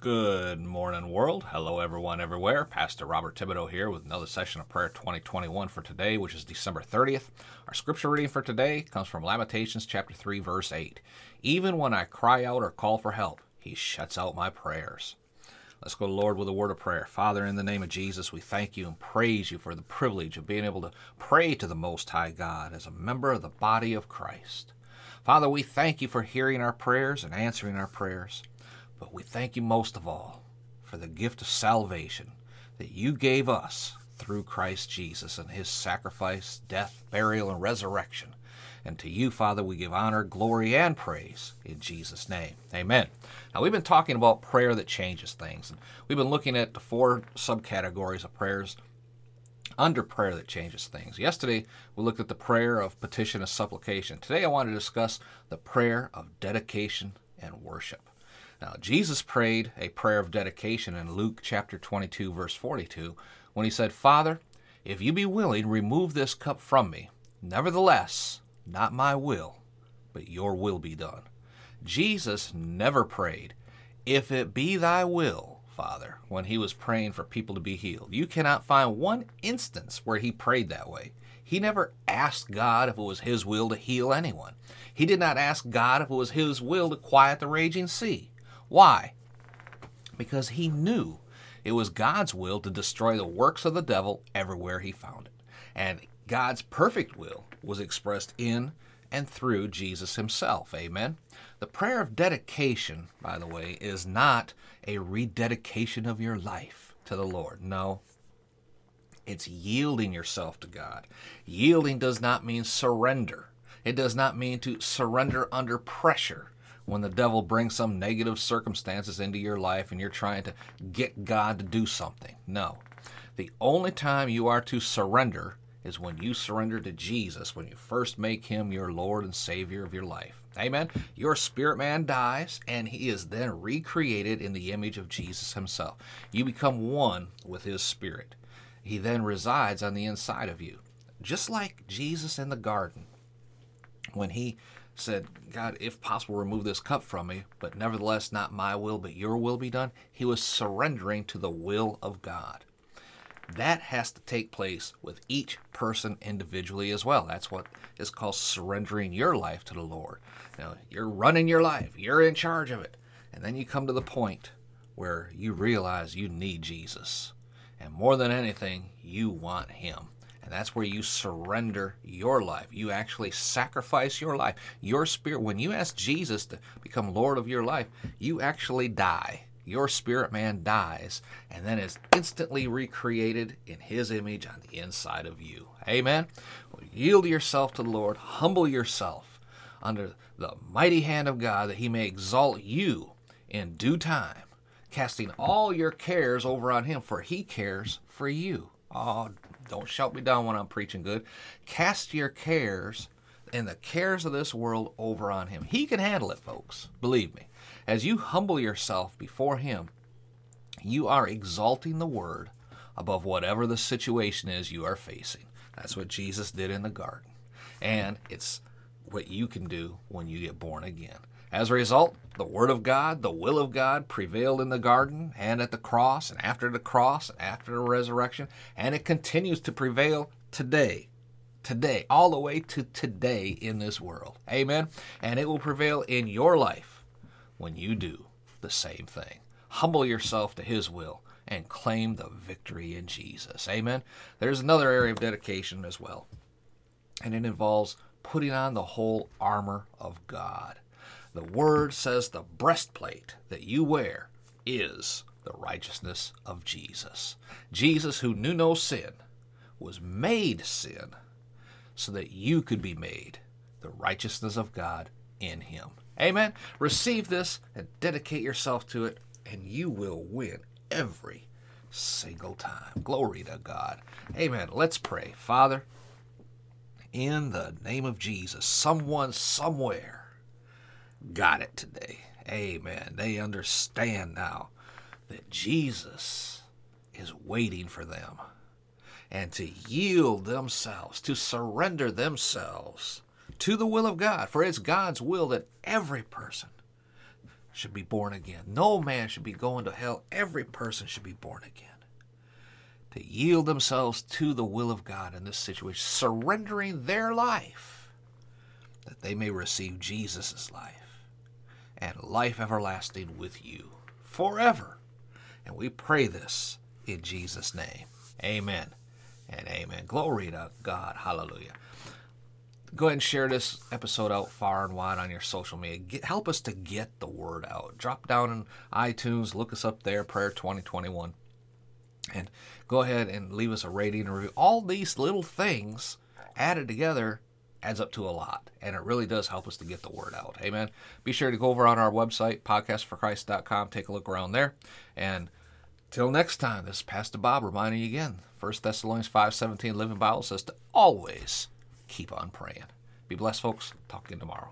Good morning, world. Hello, everyone, everywhere. Pastor Robert Thibodeau here with another session of Prayer 2021 for today, which is December 30th. Our scripture reading for today comes from Lamentations chapter 3, verse 8. Even when I cry out or call for help, he shuts out my prayers. Let's go, Lord, with a word of prayer. Father, in the name of Jesus, we thank you and praise you for the privilege of being able to pray to the Most High God as a member of the body of Christ. Father, we thank you for hearing our prayers and answering our prayers. But we thank you most of all for the gift of salvation that you gave us through Christ Jesus and his sacrifice, death, burial, and resurrection. And to you, Father, we give honor, glory, and praise in Jesus' name. Amen. Now, we've been talking about prayer that changes things. And we've been looking at the four subcategories of prayers under prayer that changes things. Yesterday, we looked at the prayer of petition and supplication. Today, I want to discuss the prayer of dedication and worship. Now, Jesus prayed a prayer of dedication in Luke chapter 22, verse 42, when he said, Father, if you be willing, remove this cup from me. Nevertheless, not my will, but your will be done. Jesus never prayed, If it be thy will, Father, when he was praying for people to be healed. You cannot find one instance where he prayed that way. He never asked God if it was his will to heal anyone. He did not ask God if it was his will to quiet the raging sea. Why? Because he knew it was God's will to destroy the works of the devil everywhere he found it. And God's perfect will was expressed in and through Jesus himself. Amen. The prayer of dedication, by the way, is not a rededication of your life to the Lord. No. It's yielding yourself to God. Yielding does not mean surrender. It does not mean to surrender under pressure when the devil brings some negative circumstances into your life and you're trying to get God to do something. No. The only time you are to surrender is when you surrender to Jesus, when you first make him your Lord and Savior of your life. Amen. Your spirit man dies and he is then recreated in the image of Jesus himself. You become one with his spirit. He then resides on the inside of you. Just like Jesus in the garden, when he said, God, if possible, remove this cup from me, but nevertheless, not my will, but your will be done. He was surrendering to the will of God. That has to take place with each person individually as well. That's what is called surrendering your life to the Lord. Now, you're running your life, you're in charge of it. And then you come to the point where you realize you need Jesus. And more than anything, you want Him. And that's where you surrender your life. You actually sacrifice your life. Your spirit, when you ask Jesus to become Lord of your life, you actually die. Your spirit man dies and then is instantly recreated in his image on the inside of you. Amen. Well, yield yourself to the Lord, humble yourself under the mighty hand of God that he may exalt you in due time, casting all your cares over on him, for he cares for you. Oh, don't shout me down when I'm preaching good. Cast your cares and the cares of this world over on Him. He can handle it, folks. Believe me. As you humble yourself before Him, you are exalting the Word above whatever the situation is you are facing. That's what Jesus did in the garden. And it's what you can do when you get born again. As a result, the Word of God, the will of God prevailed in the garden and at the cross and after the cross and after the resurrection, and it continues to prevail today. Today, all the way to today in this world. Amen. And it will prevail in your life when you do the same thing. Humble yourself to His will and claim the victory in Jesus. Amen. There's another area of dedication as well, and it involves putting on the whole armor of God. The word says the breastplate that you wear is the righteousness of Jesus. Jesus, who knew no sin, was made sin so that you could be made the righteousness of God in him. Amen. Receive this and dedicate yourself to it, and you will win every single time. Glory to God. Amen. Let's pray. Father, in the name of Jesus, someone somewhere got it today. Amen. They understand now that Jesus is waiting for them and to yield themselves, to surrender themselves to the will of God. For it's God's will that every person should be born again. No man should be going to hell. Every person should be born again. To yield themselves to the will of God in this situation, surrendering their life that they may receive Jesus' life and life everlasting with you forever. And we pray this in Jesus' name. Amen and amen. Glory to God. Hallelujah. Go ahead and share this episode out far and wide on your social media. Get, help us to get the word out. Drop down in iTunes, look us up there, Prayer 2021, and go ahead and leave us a rating and review. All these little things added together adds up to a lot, and it really does help us to get the word out. Amen. Be sure to go over on our website, podcastforchrist.com, take a look around there, and till next time, this is Pastor Bob reminding you again, 1 Thessalonians 5.17 Living Bible says to always keep on praying. Be blessed, folks. Talk you tomorrow.